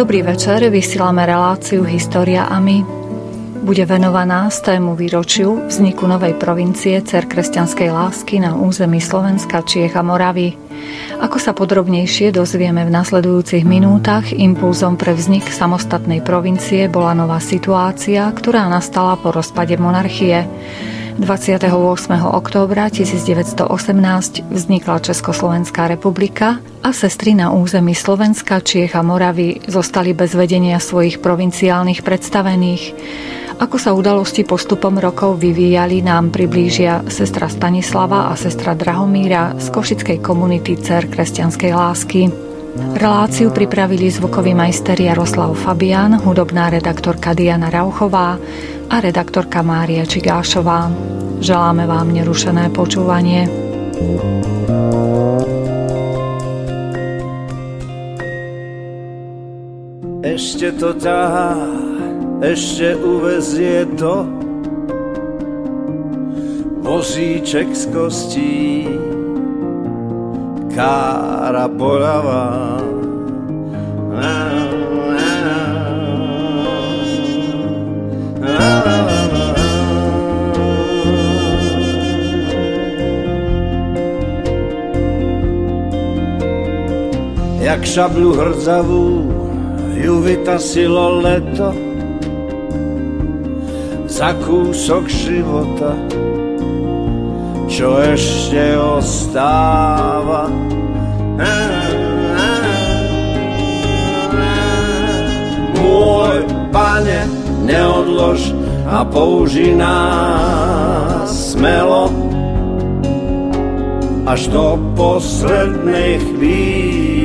Dobrý večer, vysielame reláciu História a my. Bude venovaná z tému výročiu vzniku novej provincie Cer kresťanskej lásky na území Slovenska, Čiech a Moravy. Ako sa podrobnejšie dozvieme v nasledujúcich minútach, impulzom pre vznik samostatnej provincie bola nová situácia, ktorá nastala po rozpade monarchie. 28. októbra 1918 vznikla Československá republika a sestry na území Slovenska, Čiech a Moravy zostali bez vedenia svojich provinciálnych predstavených. Ako sa udalosti postupom rokov vyvíjali, nám priblížia sestra Stanislava a sestra Drahomíra z košickej komunity Cer kresťanskej lásky. Reláciu pripravili zvukový majster Jaroslav Fabian, hudobná redaktorka Diana Rauchová, a redaktorka Mária Čigášová. Želáme vám nerušené počúvanie. Ešte to ťahá, ešte uvezie to vozíček z kostí, kára bolavá. Jak šablu hrdzavú ju vytasilo leto. Za kúsok života, čo ešte ostáva. Môj pane, neodlož a použi nás smelo. Až do poslednej chvíle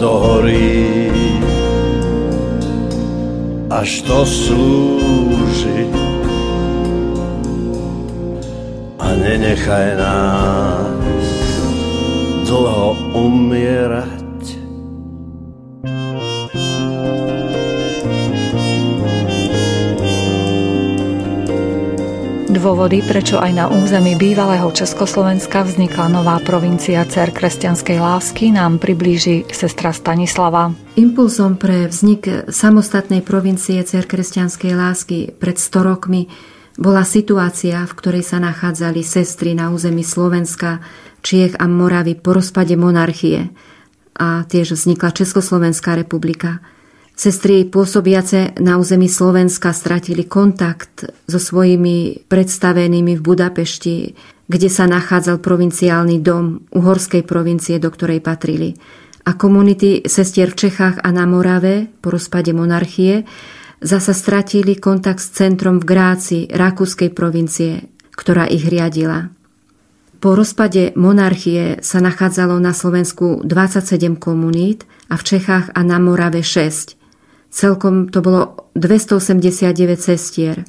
až do hory, až to slúži a nenechaj nás dlho umierať. Dôvody, prečo aj na území bývalého Československa vznikla nová provincia Cer kresťanskej lásky, nám priblíži sestra Stanislava. Impulzom pre vznik samostatnej provincie Cer kresťanskej lásky pred 100 rokmi bola situácia, v ktorej sa nachádzali sestry na území Slovenska, Čiech a Moravy po rozpade monarchie a tiež vznikla Československá republika – Sestry pôsobiace na území Slovenska stratili kontakt so svojimi predstavenými v Budapešti, kde sa nachádzal provinciálny dom uhorskej provincie, do ktorej patrili. A komunity sestier v Čechách a na Morave po rozpade monarchie zasa stratili kontakt s centrom v Gráci, rakúskej provincie, ktorá ich riadila. Po rozpade monarchie sa nachádzalo na Slovensku 27 komunít a v Čechách a na Morave 6. Celkom to bolo 289 sestier.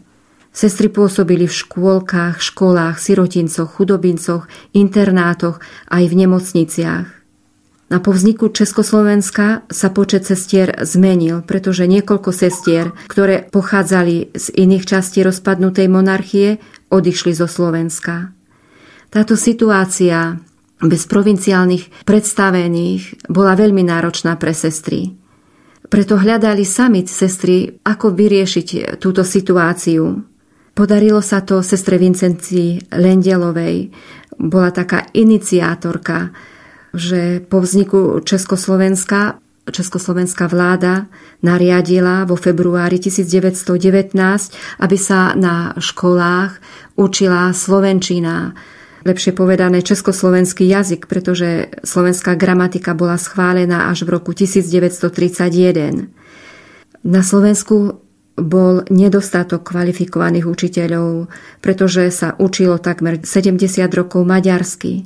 Sestry pôsobili v škôlkach, školách, sirotincoch, chudobincoch, internátoch aj v nemocniciach. Na po vzniku Československa sa počet sestier zmenil, pretože niekoľko sestier, ktoré pochádzali z iných častí rozpadnutej monarchie, odišli zo Slovenska. Táto situácia bez provinciálnych predstavených bola veľmi náročná pre sestry. Preto hľadali sami sestry, ako vyriešiť túto situáciu. Podarilo sa to sestre Vincencii Lendelovej. Bola taká iniciátorka, že po vzniku Československa Československá vláda nariadila vo februári 1919, aby sa na školách učila slovenčina, lepšie povedané československý jazyk, pretože slovenská gramatika bola schválená až v roku 1931. Na Slovensku bol nedostatok kvalifikovaných učiteľov, pretože sa učilo takmer 70 rokov maďarsky.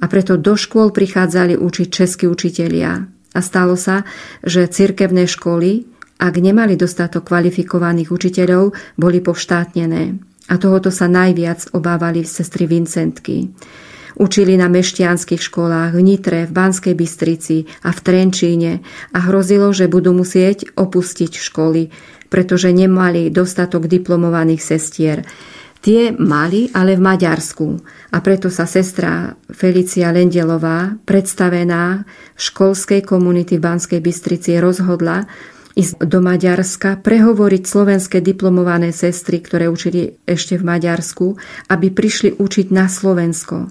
A preto do škôl prichádzali učiť českí učitelia. A stalo sa, že cirkevné školy ak nemali dostatok kvalifikovaných učiteľov, boli poštátnené. A tohoto sa najviac obávali sestry Vincentky. Učili na mešťanských školách v Nitre, v Banskej Bystrici a v Trenčíne a hrozilo, že budú musieť opustiť školy, pretože nemali dostatok diplomovaných sestier. Tie mali, ale v Maďarsku. A preto sa sestra Felicia Lendelová, predstavená školskej komunity v Banskej Bystrici, rozhodla, ísť do Maďarska, prehovoriť slovenské diplomované sestry, ktoré učili ešte v Maďarsku, aby prišli učiť na Slovensko.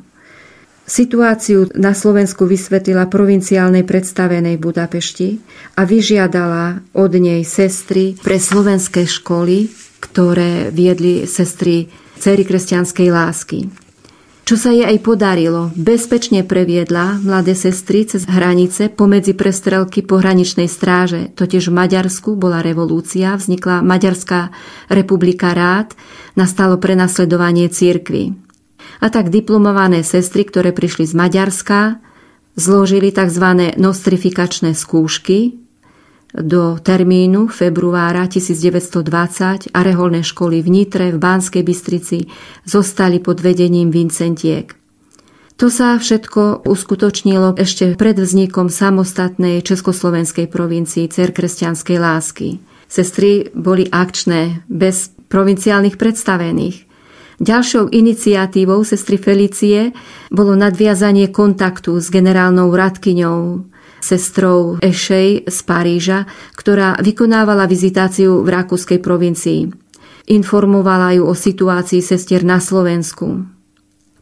Situáciu na Slovensku vysvetlila provinciálnej predstavenej Budapešti a vyžiadala od nej sestry pre slovenské školy, ktoré viedli sestry cery kresťanskej lásky. Čo sa jej aj podarilo, bezpečne previedla mladé sestry cez hranice pomedzi prestrelky pohraničnej stráže. Totiž v Maďarsku bola revolúcia, vznikla Maďarská republika rád, nastalo prenasledovanie církvy. A tak diplomované sestry, ktoré prišli z Maďarska, zložili tzv. nostrifikačné skúšky do termínu februára 1920 a reholné školy v Nitre, v Banskej Bystrici zostali pod vedením Vincentiek. To sa všetko uskutočnilo ešte pred vznikom samostatnej československej provincii Cer kresťanskej lásky. Sestry boli akčné, bez provinciálnych predstavených. Ďalšou iniciatívou sestry Felicie bolo nadviazanie kontaktu s generálnou radkyňou sestrou Ešej z Paríža, ktorá vykonávala vizitáciu v rakúskej provincii. Informovala ju o situácii sestier na Slovensku.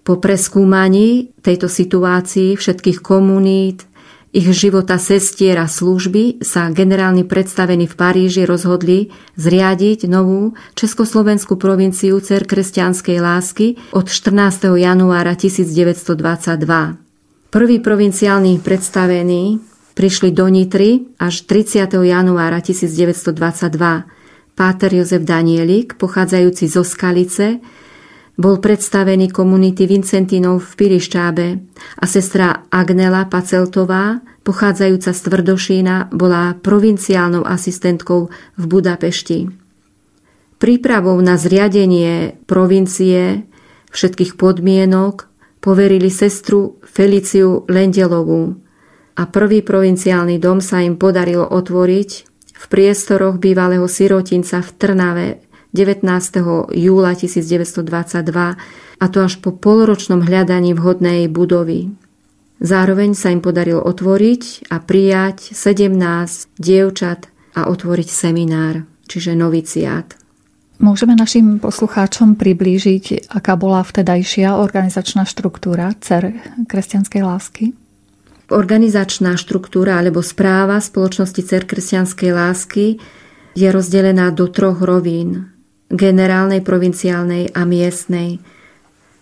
Po preskúmaní tejto situácii všetkých komunít, ich života sestier a služby sa generálni predstavení v Paríži rozhodli zriadiť novú Československú provinciu Cer kresťanskej lásky od 14. januára 1922. Prví provinciálni predstavení prišli do Nitry až 30. januára 1922. Páter Jozef Danielik, pochádzajúci zo Skalice, bol predstavený komunity Vincentinov v Piriščábe a sestra Agnela Paceltová, pochádzajúca z Tvrdošína, bola provinciálnou asistentkou v Budapešti. Prípravou na zriadenie provincie všetkých podmienok poverili sestru Feliciu Lendelovú a prvý provinciálny dom sa im podarilo otvoriť v priestoroch bývalého sirotinca v Trnave 19. júla 1922 a to až po polročnom hľadaní vhodnej budovy. Zároveň sa im podarilo otvoriť a prijať 17 dievčat a otvoriť seminár, čiže noviciát. Môžeme našim poslucháčom priblížiť, aká bola vtedajšia organizačná štruktúra CER kresťanskej lásky? Organizačná štruktúra alebo správa spoločnosti CER kresťanskej lásky je rozdelená do troch rovín generálnej, provinciálnej a miestnej.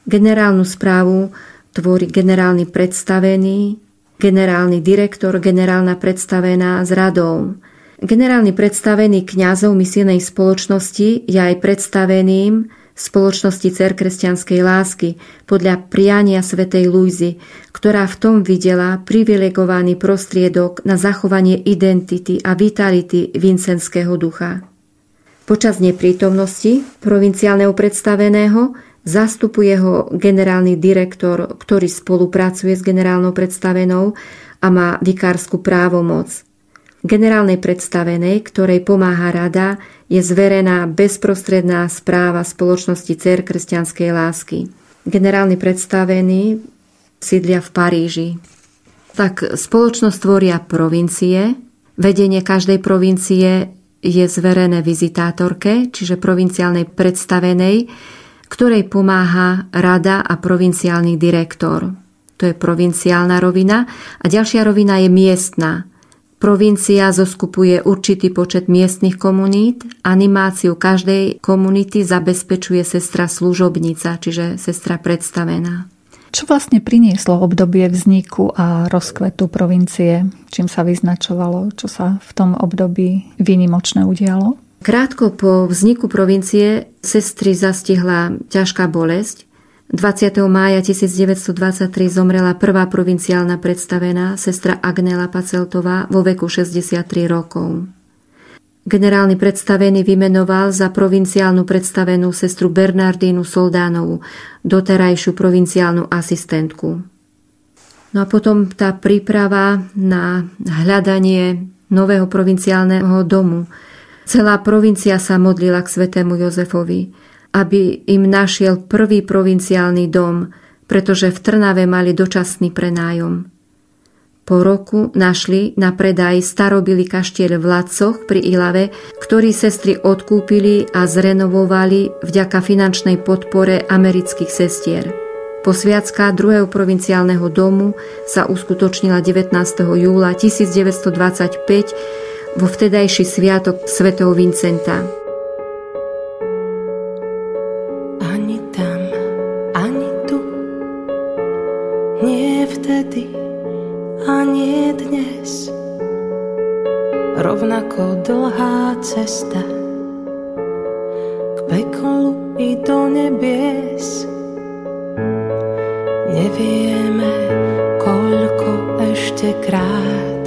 Generálnu správu tvorí generálny predstavený, generálny direktor, generálna predstavená s radou. Generálny predstavený kňazov misijnej spoločnosti je aj predstaveným spoločnosti Cer kresťanskej lásky podľa priania svätej Luizy, ktorá v tom videla privilegovaný prostriedok na zachovanie identity a vitality vincenského ducha. Počas neprítomnosti provinciálneho predstaveného zastupuje ho generálny direktor, ktorý spolupracuje s generálnou predstavenou a má vikárskú právomoc. Generálnej predstavenej, ktorej pomáha rada, je zverená bezprostredná správa spoločnosti Cer kresťanskej lásky. Generálny predstavený sídlia v Paríži. Tak spoločnosť tvoria provincie. Vedenie každej provincie je zverené vizitátorke, čiže provinciálnej predstavenej, ktorej pomáha rada a provinciálny direktor. To je provinciálna rovina. A ďalšia rovina je miestna. Provincia zoskupuje určitý počet miestnych komunít. Animáciu každej komunity zabezpečuje sestra služobnica, čiže sestra predstavená. Čo vlastne prinieslo obdobie vzniku a rozkvetu provincie? Čím sa vyznačovalo? Čo sa v tom období výnimočné udialo? Krátko po vzniku provincie sestry zastihla ťažká bolesť. 20. mája 1923 zomrela prvá provinciálna predstavená sestra Agnela Paceltová vo veku 63 rokov. Generálny predstavený vymenoval za provinciálnu predstavenú sestru Bernardínu Soldánovú, doterajšiu provinciálnu asistentku. No a potom tá príprava na hľadanie nového provinciálneho domu. Celá provincia sa modlila k svetému Jozefovi, aby im našiel prvý provinciálny dom, pretože v Trnave mali dočasný prenájom. Po roku našli na predaj starobilý kaštiel v Lacoch pri Ilave, ktorý sestry odkúpili a zrenovovali vďaka finančnej podpore amerických sestier. Posviacka druhého provinciálneho domu sa uskutočnila 19. júla 1925 vo vtedajší sviatok svätého Vincenta. A nie dnes. Rovnako dlhá cesta k peklu i do nebies. Nevieme, koľko ešte krát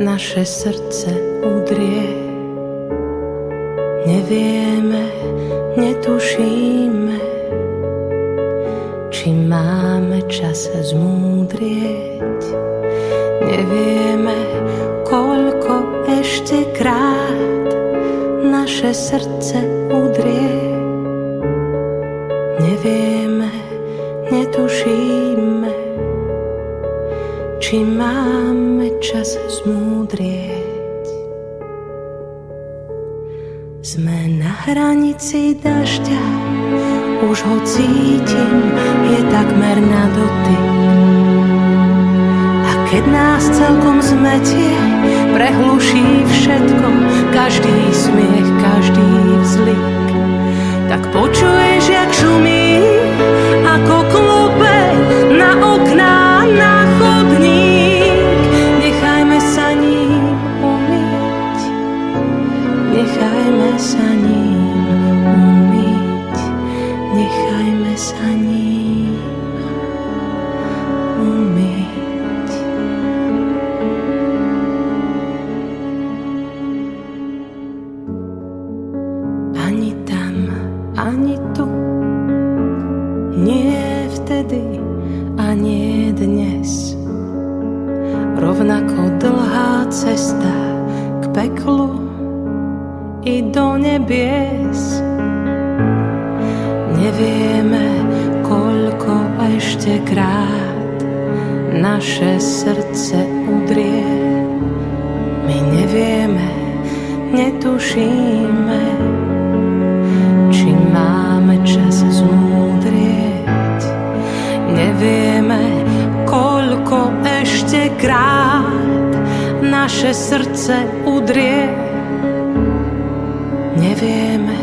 naše srdce udrie. Nevieme, netušíme, či máme čas zmúdrieť. Nevieme, koľko ešte krát naše srdce udrie. Nevieme, netušíme, či máme čas zmúdrieť. Sme na hranici dažďa, už ho cítim, je takmer na dotyk keď nás celkom zmetie, prehluší všetko, každý smiech, každý vzlik. Tak počuješ, jak šumí, ako klope rád naše srdce udrie. My nevieme, netušíme, či máme čas zmúdrieť. Nevieme, koľko ešte krát naše srdce udrie. Nevieme,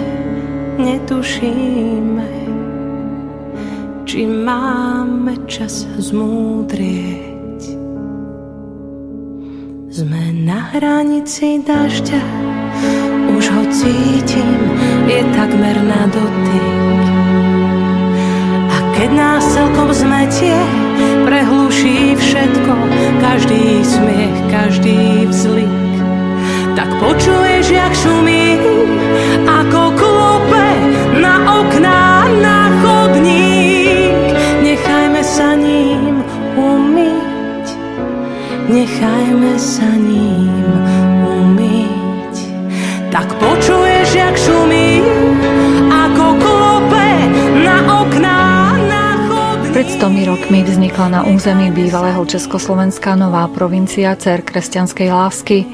netušíme hranici dažďa Už ho cítim, je takmer na dotyk. A keď nás celkom zmetie Prehluší všetko Každý smiech, každý vzlik. Tak počuješ, jak šumí Ako klope na okná, Nechajme sa ním tak počuješ, jak šumí, ako klope na okná. Pred 100 rokmi vznikla na území bývalého Československa nová provincia Cer kresťanskej lásky.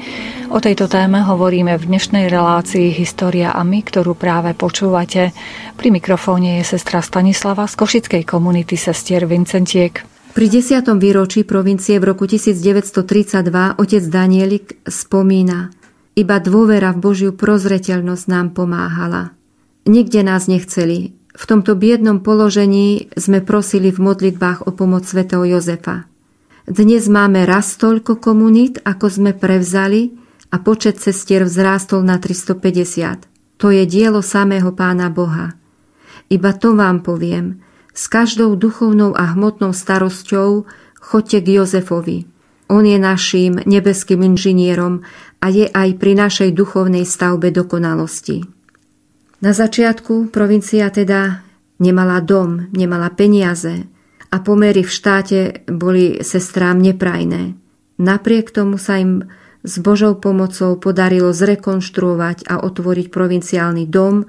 O tejto téme hovoríme v dnešnej relácii História a my, ktorú práve počúvate. Pri mikrofóne je sestra Stanislava z Košickej komunity sestier Vincentiek. Pri desiatom výročí provincie v roku 1932 otec Danielik spomína – iba dôvera v Božiu prozreteľnosť nám pomáhala. Nikde nás nechceli. V tomto biednom položení sme prosili v modlitbách o pomoc svätého Jozefa. Dnes máme raz toľko komunít, ako sme prevzali a počet cestier vzrástol na 350. To je dielo samého Pána Boha. Iba to vám poviem. S každou duchovnou a hmotnou starosťou chodte k Jozefovi. On je naším nebeským inžinierom a je aj pri našej duchovnej stavbe dokonalosti. Na začiatku provincia teda nemala dom, nemala peniaze a pomery v štáte boli sestrám neprajné. Napriek tomu sa im s Božou pomocou podarilo zrekonštruovať a otvoriť provinciálny dom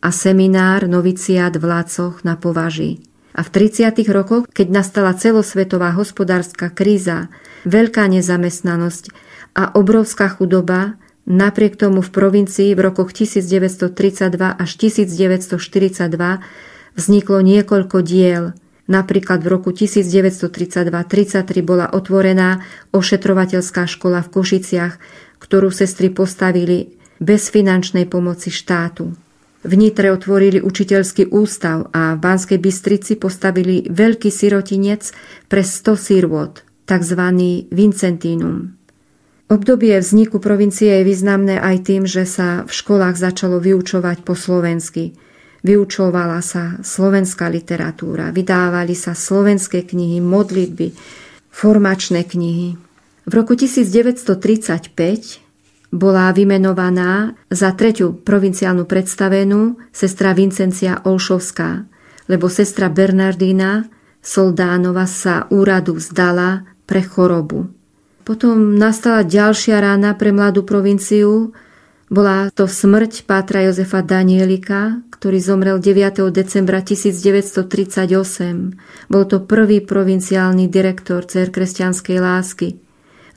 a seminár noviciát v Lácoch na Považi. A v 30. rokoch, keď nastala celosvetová hospodárska kríza, veľká nezamestnanosť a obrovská chudoba, napriek tomu v provincii v rokoch 1932 až 1942 vzniklo niekoľko diel. Napríklad v roku 1932-33 bola otvorená ošetrovateľská škola v Košiciach, ktorú sestry postavili bez finančnej pomoci štátu. V Nitre otvorili učiteľský ústav a v Banskej Bystrici postavili veľký sirotinec pre 100 sirvot, tzv. Vincentínum. Obdobie vzniku provincie je významné aj tým, že sa v školách začalo vyučovať po slovensky – Vyučovala sa slovenská literatúra, vydávali sa slovenské knihy, modlitby, formačné knihy. V roku 1935 bola vymenovaná za tretiu provinciálnu predstavenú sestra Vincencia Olšovská, lebo sestra Bernardína Soldánova sa úradu vzdala pre chorobu. Potom nastala ďalšia rána pre mladú provinciu, bola to smrť Pátra Jozefa Danielika, ktorý zomrel 9. decembra 1938. Bol to prvý provinciálny direktor Cer kresťanskej lásky.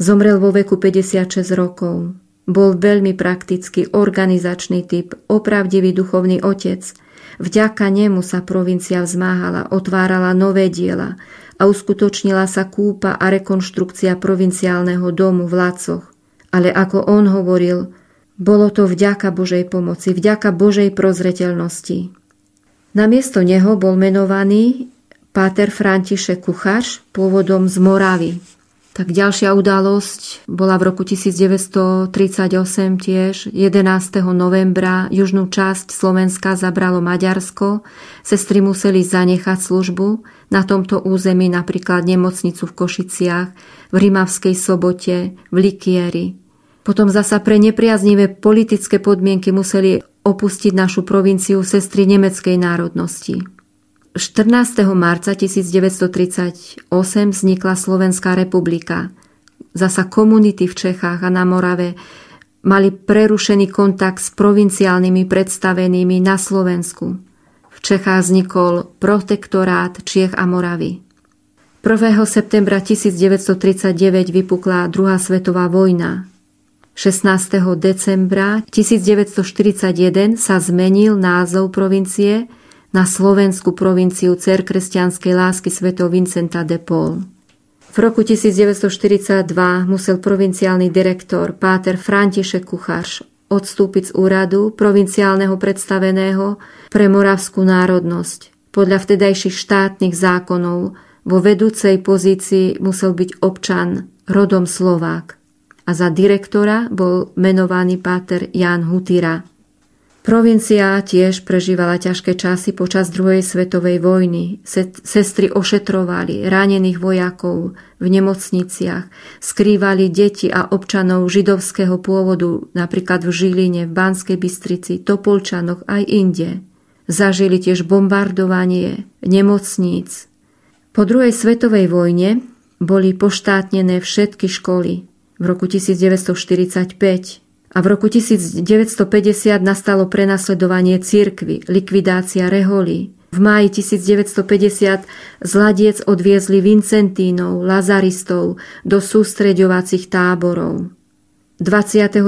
Zomrel vo veku 56 rokov. Bol veľmi praktický, organizačný typ, opravdivý duchovný otec. Vďaka nemu sa provincia vzmáhala, otvárala nové diela a uskutočnila sa kúpa a rekonštrukcia provinciálneho domu v Lacoch. Ale ako on hovoril, bolo to vďaka Božej pomoci, vďaka Božej prozreteľnosti. Namiesto neho bol menovaný páter František Kucháš, pôvodom z Moravy. Tak ďalšia udalosť bola v roku 1938 tiež. 11. novembra južnú časť Slovenska zabralo Maďarsko. Sestry museli zanechať službu na tomto území napríklad nemocnicu v Košiciach, v Rimavskej sobote, v Likieri. Potom zasa pre nepriaznivé politické podmienky museli opustiť našu provinciu sestry nemeckej národnosti. 14. marca 1938 vznikla Slovenská republika. Zasa komunity v Čechách a na Morave mali prerušený kontakt s provinciálnymi predstavenými na Slovensku. V Čechách vznikol protektorát Čiech a Moravy. 1. septembra 1939 vypukla druhá svetová vojna. 16. decembra 1941 sa zmenil názov provincie na slovenskú provinciu Cer kresťanskej lásky Sv. Vincenta de Paul. V roku 1942 musel provinciálny direktor Páter František Kucharš odstúpiť z úradu provinciálneho predstaveného pre moravskú národnosť. Podľa vtedajších štátnych zákonov vo vedúcej pozícii musel byť občan rodom Slovák a za direktora bol menovaný páter Jan Hutira. Provincia tiež prežívala ťažké časy počas druhej svetovej vojny. Sestry ošetrovali ranených vojakov v nemocniciach, skrývali deti a občanov židovského pôvodu, napríklad v Žiline, v Banskej Bystrici, Topolčanoch aj inde. Zažili tiež bombardovanie nemocníc. Po druhej svetovej vojne boli poštátnené všetky školy, v roku 1945 a v roku 1950 nastalo prenasledovanie cirkvy, likvidácia reholí. V máji 1950 z Ladiec odviezli Vincentínov, Lazaristov do sústreďovacích táborov. 29.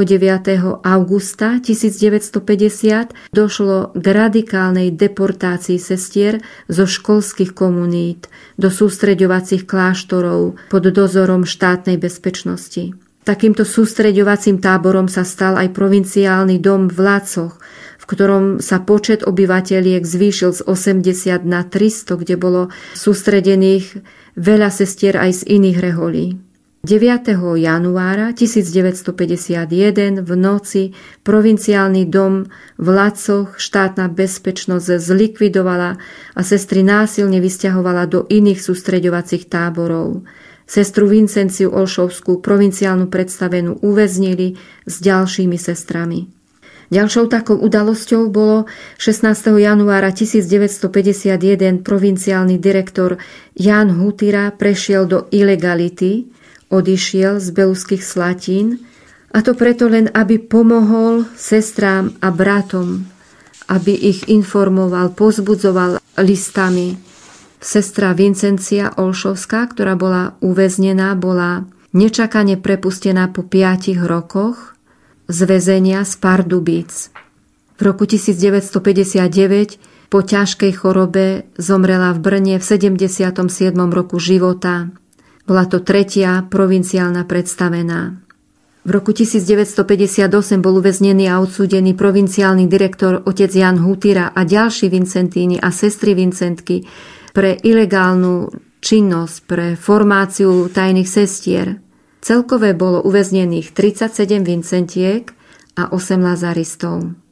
augusta 1950 došlo k radikálnej deportácii sestier zo školských komunít do sústreďovacích kláštorov pod dozorom štátnej bezpečnosti. Takýmto sústreďovacím táborom sa stal aj provinciálny dom v Lácoch, v ktorom sa počet obyvateľiek zvýšil z 80 na 300, kde bolo sústredených veľa sestier aj z iných reholí. 9. januára 1951 v noci provinciálny dom v Lacoch štátna bezpečnosť zlikvidovala a sestry násilne vysťahovala do iných sústreďovacích táborov. Sestru Vincenciu Olšovskú, provinciálnu predstavenú, uväznili s ďalšími sestrami. Ďalšou takou udalosťou bolo 16. januára 1951 provinciálny direktor Jan Hutira prešiel do ilegality, odišiel z Beluských slatín a to preto len, aby pomohol sestrám a bratom, aby ich informoval, pozbudzoval listami. Sestra Vincencia Olšovská, ktorá bola uväznená, bola nečakane prepustená po piatich rokoch z väzenia z Pardubíc. V roku 1959 po ťažkej chorobe zomrela v Brne v 77. roku života. Bola to tretia provinciálna predstavená. V roku 1958 bol uväznený a odsúdený provinciálny direktor otec Jan Hutira a ďalší Vincentíny a sestry Vincentky pre ilegálnu činnosť, pre formáciu tajných sestier. Celkové bolo uväznených 37 Vincentiek a 8 Lazaristov.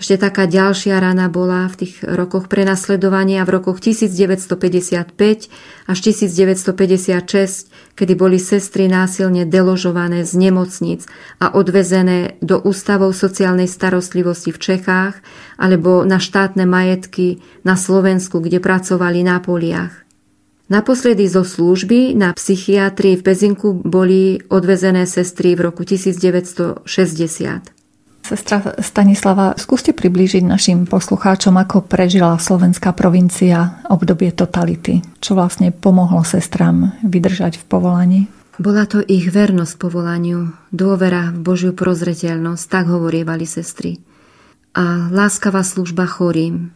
Ešte taká ďalšia rana bola v tých rokoch prenasledovania v rokoch 1955 až 1956, kedy boli sestry násilne deložované z nemocnic a odvezené do ústavov sociálnej starostlivosti v Čechách alebo na štátne majetky na Slovensku, kde pracovali na poliach. Naposledy zo služby na psychiatrii v Pezinku boli odvezené sestry v roku 1960. Sestra Stanislava, skúste priblížiť našim poslucháčom, ako prežila slovenská provincia obdobie totality. Čo vlastne pomohlo sestram vydržať v povolaní? Bola to ich vernosť povolaniu, dôvera v Božiu prozreteľnosť, tak hovorievali sestry. A láskavá služba chorým.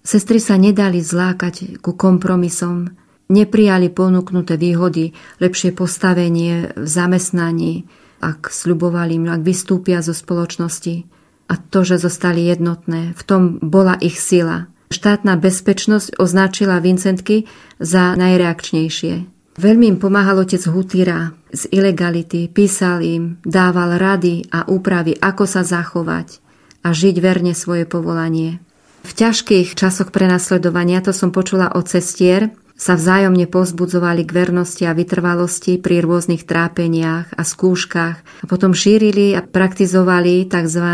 Sestry sa nedali zlákať ku kompromisom, neprijali ponúknuté výhody, lepšie postavenie v zamestnaní, ak sľubovali im, ak vystúpia zo spoločnosti. A to, že zostali jednotné, v tom bola ich sila. Štátna bezpečnosť označila Vincentky za najreakčnejšie. Veľmi im pomáhal otec Hutira z ilegality, písal im, dával rady a úpravy, ako sa zachovať a žiť verne svoje povolanie. V ťažkých časoch prenasledovania, to som počula od cestier, sa vzájomne pozbudzovali k vernosti a vytrvalosti pri rôznych trápeniach a skúškach a potom šírili a praktizovali tzv.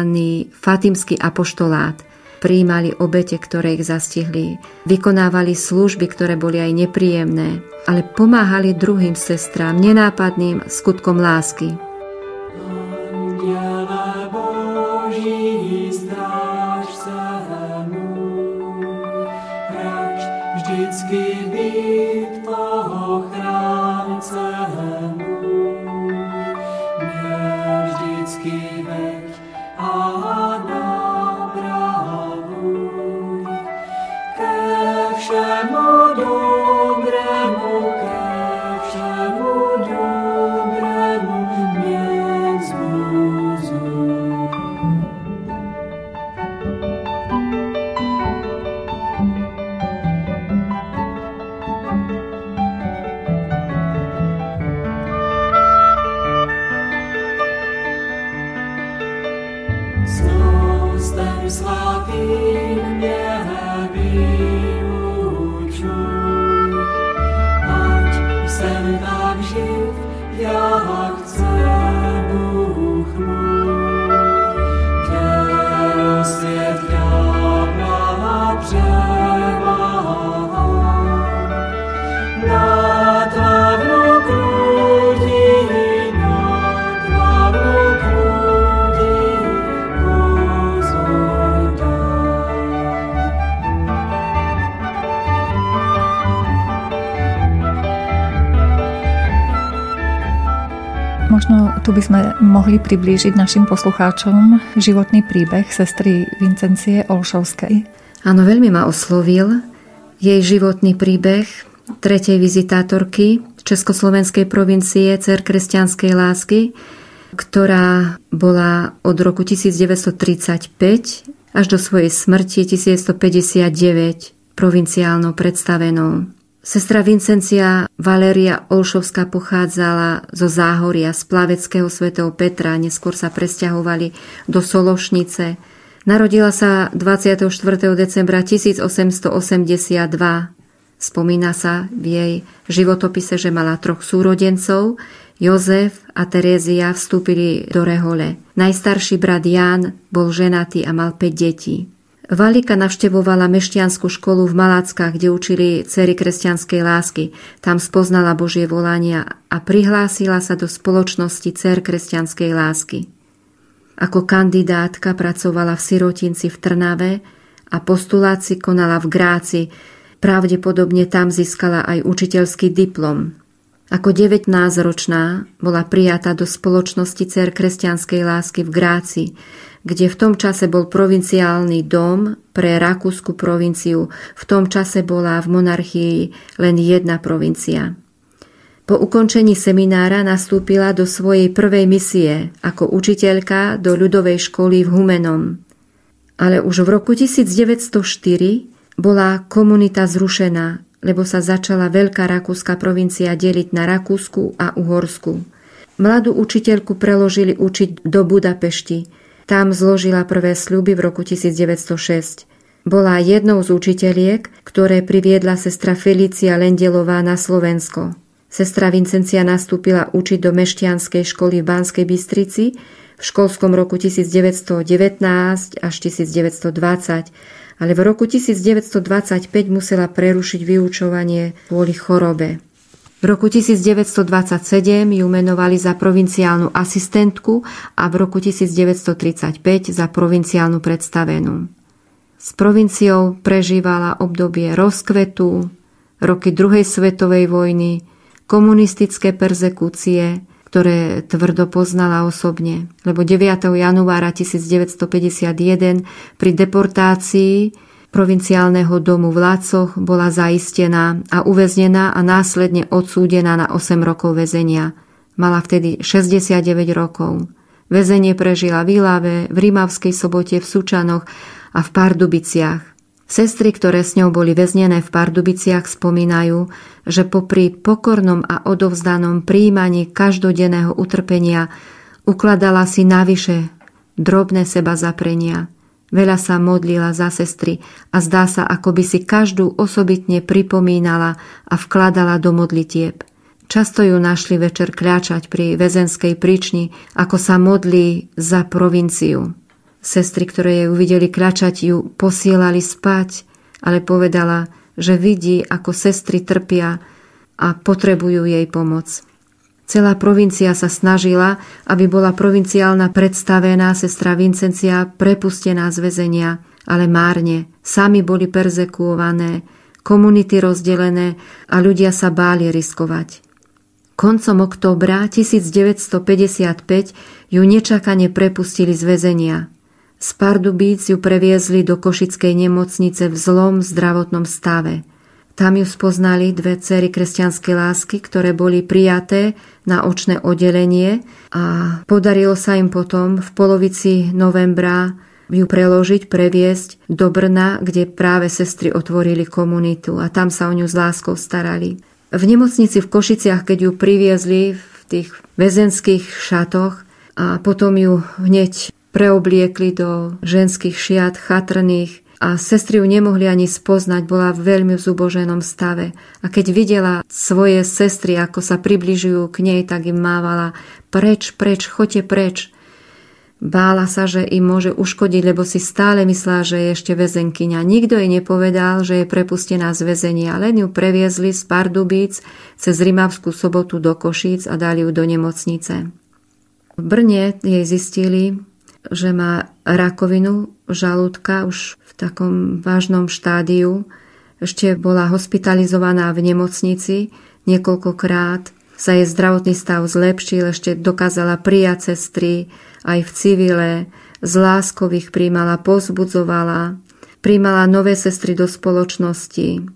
fatimský apoštolát. Prijímali obete, ktoré ich zastihli, vykonávali služby, ktoré boli aj nepríjemné, ale pomáhali druhým sestrám nenápadným skutkom lásky. Gebet tu by sme mohli priblížiť našim poslucháčom životný príbeh sestry Vincencie Olšovskej. Áno, veľmi ma oslovil jej životný príbeh tretej vizitátorky Československej provincie Cer kresťanskej lásky, ktorá bola od roku 1935 až do svojej smrti 1959 provinciálnou predstavenou. Sestra Vincencia Valéria Olšovská pochádzala zo Záhoria, z plaveckého svätého Petra, neskôr sa presťahovali do Sološnice. Narodila sa 24. decembra 1882 Spomína sa v jej životopise, že mala troch súrodencov, Jozef a Terézia vstúpili do rehole. Najstarší brat Ján bol ženatý a mal 5 detí. Valika navštevovala meštianskú školu v Malackách, kde učili cery kresťanskej lásky. Tam spoznala Božie volania a prihlásila sa do spoločnosti cer kresťanskej lásky. Ako kandidátka pracovala v sirotinci v Trnave a postuláci konala v Gráci. Pravdepodobne tam získala aj učiteľský diplom. Ako 19-ročná bola prijatá do spoločnosti cer kresťanskej lásky v Gráci, kde v tom čase bol provinciálny dom pre Rakúsku provinciu. V tom čase bola v monarchii len jedna provincia. Po ukončení seminára nastúpila do svojej prvej misie ako učiteľka do ľudovej školy v Humenom. Ale už v roku 1904 bola komunita zrušená lebo sa začala veľká rakúska provincia deliť na Rakúsku a Uhorsku. Mladú učiteľku preložili učiť do Budapešti. Tam zložila prvé sľuby v roku 1906. Bola jednou z učiteľiek, ktoré priviedla sestra Felicia Lendelová na Slovensko. Sestra Vincencia nastúpila učiť do Mešťanskej školy v Banskej Bystrici v školskom roku 1919 až 1920 ale v roku 1925 musela prerušiť vyučovanie kvôli chorobe. V roku 1927 ju menovali za provinciálnu asistentku a v roku 1935 za provinciálnu predstavenú. S provinciou prežívala obdobie rozkvetu, roky druhej svetovej vojny, komunistické perzekúcie, ktoré tvrdo poznala osobne. Lebo 9. januára 1951 pri deportácii provinciálneho domu v Lácoch bola zaistená a uväznená a následne odsúdená na 8 rokov väzenia. Mala vtedy 69 rokov. Väzenie prežila v Ilave, v Rimavskej sobote, v Sučanoch a v Pardubiciach. Sestry, ktoré s ňou boli väznené v Pardubiciach, spomínajú, že popri pokornom a odovzdanom príjmaní každodenného utrpenia ukladala si navyše drobné seba zaprenia. Veľa sa modlila za sestry a zdá sa, ako by si každú osobitne pripomínala a vkladala do modlitieb. Často ju našli večer kľačať pri väzenskej príčni, ako sa modlí za provinciu. Sestry, ktoré ju videli klačať, ju posielali spať, ale povedala, že vidí, ako sestry trpia a potrebujú jej pomoc. Celá provincia sa snažila, aby bola provinciálna predstavená sestra Vincencia prepustená z väzenia, ale márne. Sami boli perzekuované, komunity rozdelené a ľudia sa báli riskovať. Koncom októbra 1955 ju nečakane prepustili z väzenia. Z Pardubíc ju previezli do Košickej nemocnice v zlom zdravotnom stave. Tam ju spoznali dve cery kresťanskej lásky, ktoré boli prijaté na očné oddelenie a podarilo sa im potom v polovici novembra ju preložiť, previesť do Brna, kde práve sestry otvorili komunitu a tam sa o ňu s láskou starali. V nemocnici v Košiciach, keď ju priviezli v tých väzenských šatoch a potom ju hneď preobliekli do ženských šiat chatrných a sestry ju nemohli ani spoznať, bola veľmi v zuboženom stave. A keď videla svoje sestry, ako sa približujú k nej, tak im mávala preč, preč, choďte preč. Bála sa, že im môže uškodiť, lebo si stále myslela, že je ešte väzenkyňa. Nikto jej nepovedal, že je prepustená z väzenia, len ju previezli z Pardubíc cez Rimavskú sobotu do Košíc a dali ju do nemocnice. V Brne jej zistili, že má rakovinu žalúdka už v takom vážnom štádiu. Ešte bola hospitalizovaná v nemocnici niekoľkokrát. Sa jej zdravotný stav zlepšil, ešte dokázala prijať sestry aj v civile, z láskou ich príjmala, pozbudzovala, príjmala nové sestry do spoločnosti.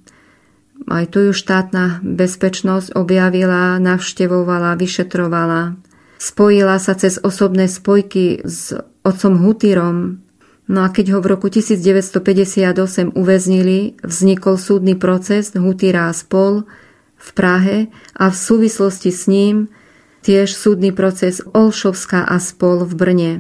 Aj tu ju štátna bezpečnosť objavila, navštevovala, vyšetrovala. Spojila sa cez osobné spojky s otcom Hutýrom. No a keď ho v roku 1958 uväznili, vznikol súdny proces Hutýra a spol v Prahe a v súvislosti s ním tiež súdny proces Olšovská a spol v Brne.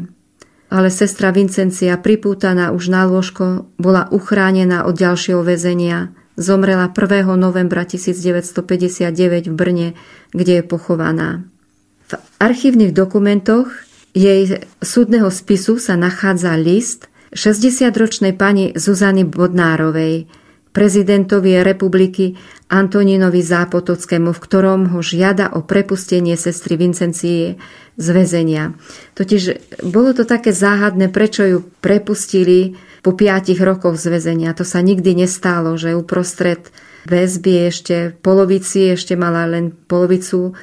Ale sestra Vincencia, pripútaná už na lôžko, bola uchránená od ďalšieho väzenia Zomrela 1. novembra 1959 v Brne, kde je pochovaná. V archívnych dokumentoch jej súdneho spisu sa nachádza list 60-ročnej pani Zuzany Bodnárovej, prezidentovi republiky Antonínovi Zápotockému, v ktorom ho žiada o prepustenie sestry Vincencie z väzenia. Totiž bolo to také záhadné, prečo ju prepustili po piatich rokoch z väzenia. To sa nikdy nestalo, že uprostred väzby ešte polovici, ešte mala len polovicu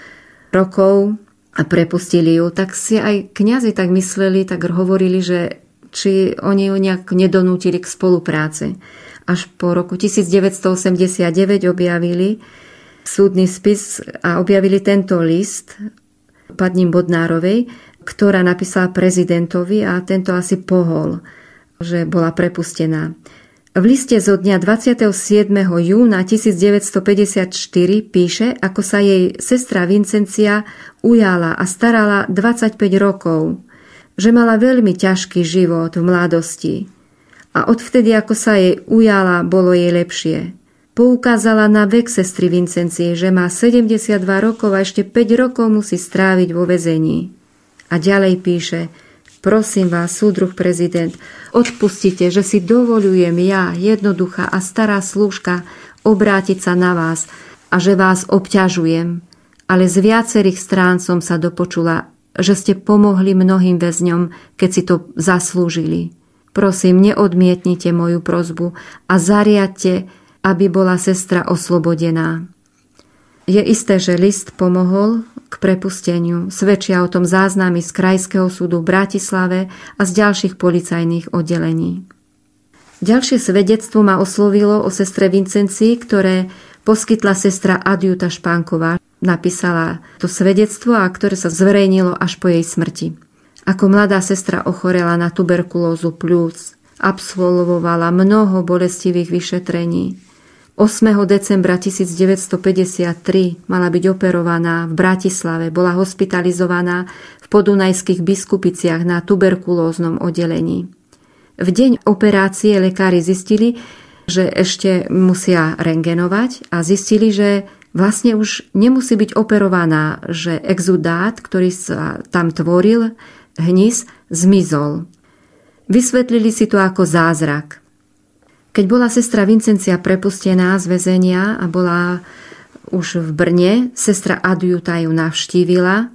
rokov a prepustili ju. Tak si aj kňazi tak mysleli, tak hovorili, že či oni ju nejak nedonútili k spolupráci až po roku 1989 objavili súdny spis a objavili tento list padním Bodnárovej, ktorá napísala prezidentovi a tento asi pohol, že bola prepustená. V liste zo dňa 27. júna 1954 píše, ako sa jej sestra Vincencia ujala a starala 25 rokov, že mala veľmi ťažký život v mladosti a odvtedy, ako sa jej ujala, bolo jej lepšie. Poukázala na vek sestry Vincencie, že má 72 rokov a ešte 5 rokov musí stráviť vo vezení. A ďalej píše, prosím vás, súdruh prezident, odpustite, že si dovolujem ja, jednoduchá a stará slúžka, obrátiť sa na vás a že vás obťažujem. Ale z viacerých strán som sa dopočula, že ste pomohli mnohým väzňom, keď si to zaslúžili. Prosím, neodmietnite moju prozbu a zariadte, aby bola sestra oslobodená. Je isté, že list pomohol k prepusteniu. Svedčia o tom záznamy z Krajského súdu v Bratislave a z ďalších policajných oddelení. Ďalšie svedectvo ma oslovilo o sestre Vincencii, ktoré poskytla sestra Adjuta Špánková. Napísala to svedectvo a ktoré sa zverejnilo až po jej smrti. Ako mladá sestra ochorela na tuberkulózu plúc, absolvovala mnoho bolestivých vyšetrení. 8. decembra 1953 mala byť operovaná v Bratislave, bola hospitalizovaná v podunajských biskupiciach na tuberkulóznom oddelení. V deň operácie lekári zistili, že ešte musia rengenovať a zistili, že vlastne už nemusí byť operovaná, že exudát, ktorý sa tam tvoril, hnis zmizol. Vysvetlili si to ako zázrak. Keď bola sestra Vincencia prepustená z väzenia a bola už v Brne, sestra Adjuta ju navštívila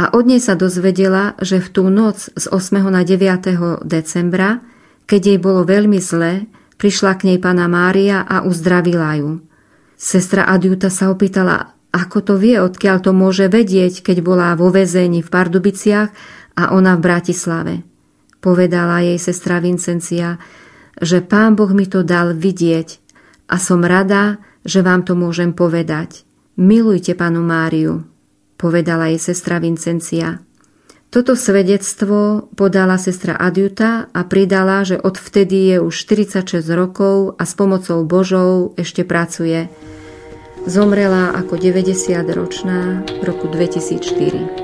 a od nej sa dozvedela, že v tú noc z 8. na 9. decembra, keď jej bolo veľmi zle, prišla k nej pána Mária a uzdravila ju. Sestra Adjuta sa opýtala, ako to vie, odkiaľ to môže vedieť, keď bola vo väzení v Pardubiciach a ona v Bratislave. Povedala jej sestra Vincencia, že pán Boh mi to dal vidieť a som rada, že vám to môžem povedať. Milujte panu Máriu, povedala jej sestra Vincencia. Toto svedectvo podala sestra Adjuta a pridala, že odvtedy je už 46 rokov a s pomocou Božou ešte pracuje. Zomrela ako 90-ročná v roku 2004.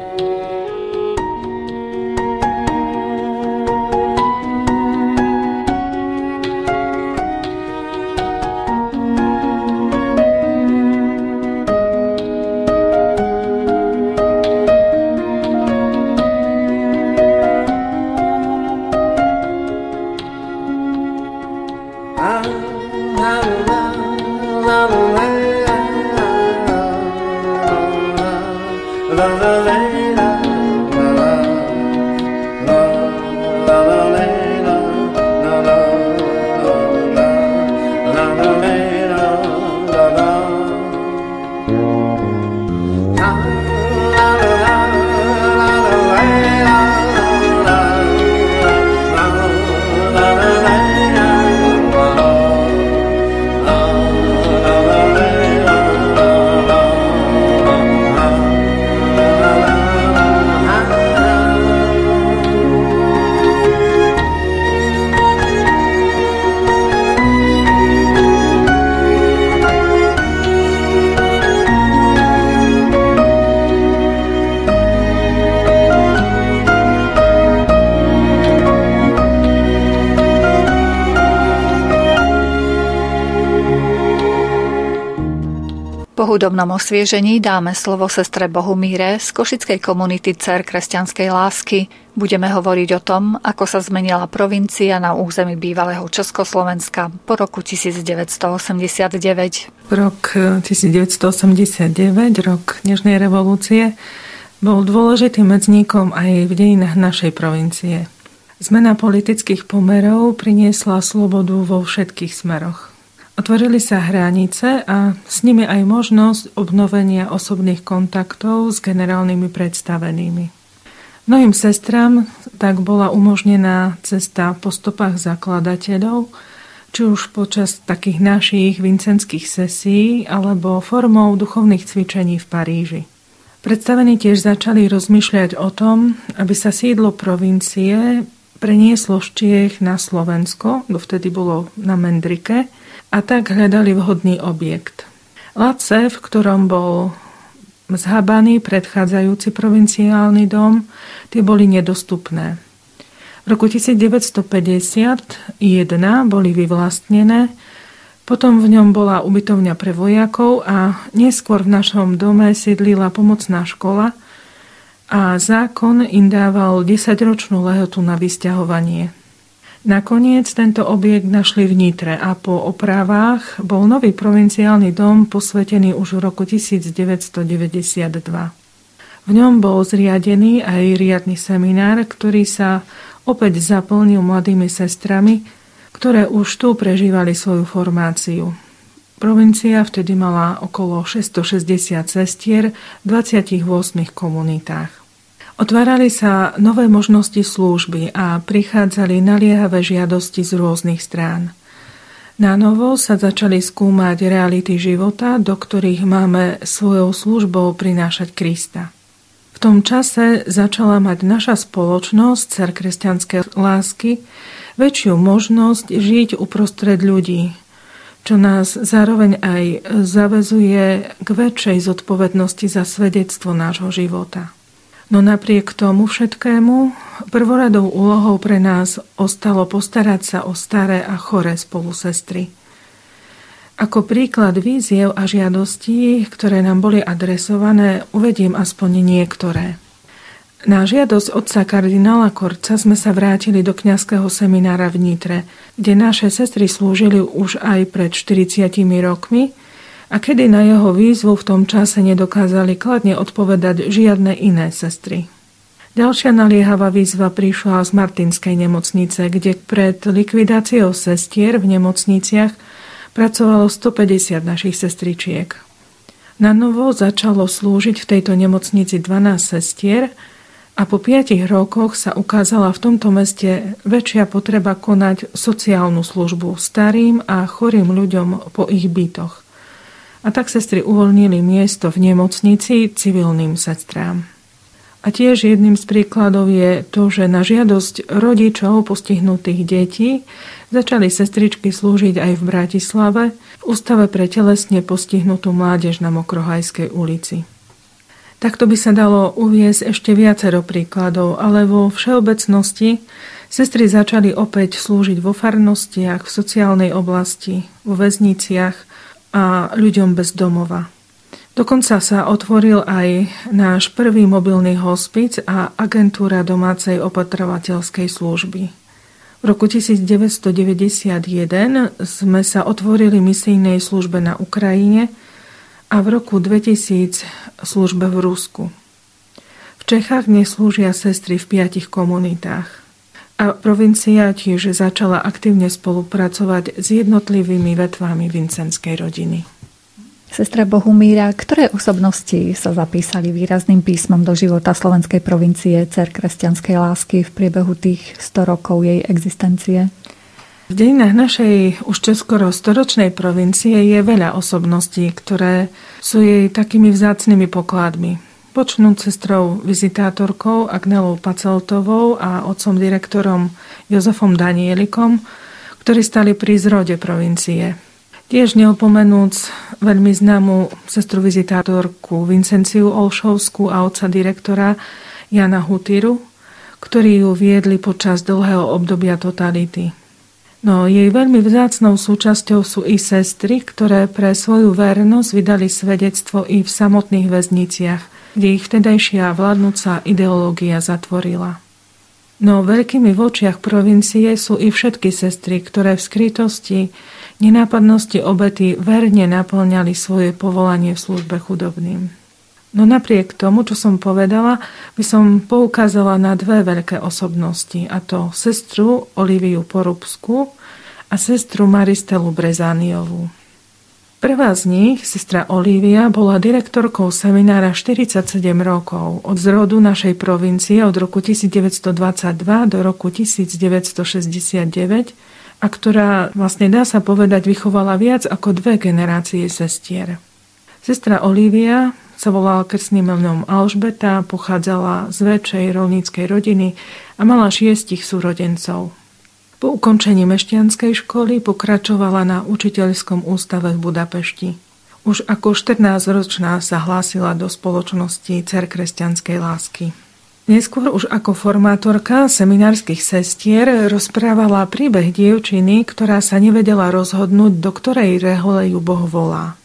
hudobnom osviežení dáme slovo sestre Bohumíre z Košickej komunity Cer kresťanskej lásky. Budeme hovoriť o tom, ako sa zmenila provincia na území bývalého Československa po roku 1989. Rok 1989, rok Nežnej revolúcie, bol dôležitým medzníkom aj v dejinách našej provincie. Zmena politických pomerov priniesla slobodu vo všetkých smeroch. Otvorili sa hranice a s nimi aj možnosť obnovenia osobných kontaktov s generálnymi predstavenými. Mnohým sestram tak bola umožnená cesta po stopách zakladateľov, či už počas takých našich vincenských sesí alebo formou duchovných cvičení v Paríži. Predstavení tiež začali rozmýšľať o tom, aby sa sídlo provincie prenieslo z Čiech na Slovensko, dovtedy bolo na Mendrike, a tak hľadali vhodný objekt. Lace, v ktorom bol zhabaný predchádzajúci provinciálny dom, tie boli nedostupné. V roku 1951 boli vyvlastnené, potom v ňom bola ubytovňa pre vojakov a neskôr v našom dome sídlila pomocná škola a zákon im dával 10-ročnú lehotu na vysťahovanie. Nakoniec tento objekt našli v Nitre a po opravách bol nový provinciálny dom posvetený už v roku 1992. V ňom bol zriadený aj riadny seminár, ktorý sa opäť zaplnil mladými sestrami, ktoré už tu prežívali svoju formáciu. Provincia vtedy mala okolo 660 sestier v 28 komunitách. Otvárali sa nové možnosti služby a prichádzali naliehavé žiadosti z rôznych strán. Na novo sa začali skúmať reality života, do ktorých máme svojou službou prinášať Krista. V tom čase začala mať naša spoločnosť, cer kresťanské lásky, väčšiu možnosť žiť uprostred ľudí, čo nás zároveň aj zavezuje k väčšej zodpovednosti za svedectvo nášho života. No napriek tomu všetkému, prvoradou úlohou pre nás ostalo postarať sa o staré a choré spolusestry. Ako príklad víziev a žiadostí, ktoré nám boli adresované, uvediem aspoň niektoré. Na žiadosť otca kardinála Korca sme sa vrátili do kňazského seminára v Nitre, kde naše sestry slúžili už aj pred 40 rokmi a kedy na jeho výzvu v tom čase nedokázali kladne odpovedať žiadne iné sestry. Ďalšia naliehavá výzva prišla z Martinskej nemocnice, kde pred likvidáciou sestier v nemocniciach pracovalo 150 našich sestričiek. Na novo začalo slúžiť v tejto nemocnici 12 sestier a po 5 rokoch sa ukázala v tomto meste väčšia potreba konať sociálnu službu starým a chorým ľuďom po ich bytoch a tak sestry uvoľnili miesto v nemocnici civilným sestrám. A tiež jedným z príkladov je to, že na žiadosť rodičov postihnutých detí začali sestričky slúžiť aj v Bratislave v Ústave pre telesne postihnutú mládež na Mokrohajskej ulici. Takto by sa dalo uviesť ešte viacero príkladov, ale vo všeobecnosti sestry začali opäť slúžiť vo farnostiach, v sociálnej oblasti, vo väzniciach a ľuďom bez domova. Dokonca sa otvoril aj náš prvý mobilný hospic a agentúra domácej opatrovateľskej služby. V roku 1991 sme sa otvorili misijnej službe na Ukrajine a v roku 2000 službe v Rusku. V Čechách neslúžia sestry v piatich komunitách a provincia tiež začala aktívne spolupracovať s jednotlivými vetvami vincenskej rodiny. Sestra Bohumíra, ktoré osobnosti sa zapísali výrazným písmom do života slovenskej provincie Cer kresťanskej lásky v priebehu tých 100 rokov jej existencie? V dejinách našej už čoskoro storočnej provincie je veľa osobností, ktoré sú jej takými vzácnými pokladmi. Počnúť sestrou vizitátorkou Agnelou Paceltovou a otcom direktorom Jozefom Danielikom, ktorí stali pri zrode provincie. Tiež neopomenúc veľmi známu sestru vizitátorku Vincenciu Olšovskú a otca direktora Jana Hutiru, ktorí ju viedli počas dlhého obdobia totality. No jej veľmi vzácnou súčasťou sú i sestry, ktoré pre svoju vernosť vydali svedectvo i v samotných väzniciach, kde ich vtedajšia vládnúca ideológia zatvorila. No veľkými v očiach provincie sú i všetky sestry, ktoré v skrytosti, nenápadnosti obety verne naplňali svoje povolanie v službe chudobným. No napriek tomu, čo som povedala, by som poukázala na dve veľké osobnosti, a to sestru Oliviu Porubsku a sestru Maristelu Brezániovú. Prvá z nich, sestra Olivia, bola direktorkou seminára 47 rokov od zrodu našej provincie od roku 1922 do roku 1969 a ktorá vlastne dá sa povedať vychovala viac ako dve generácie sestier. Sestra Olivia sa volala krstným menom Alžbeta, pochádzala z väčšej rolníckej rodiny a mala šiestich súrodencov. Po ukončení mešťanskej školy pokračovala na učiteľskom ústave v Budapešti. Už ako 14-ročná sa hlásila do spoločnosti Cer kresťanskej lásky. Neskôr už ako formátorka seminárskych sestier rozprávala príbeh dievčiny, ktorá sa nevedela rozhodnúť, do ktorej rehole ju Boh volá.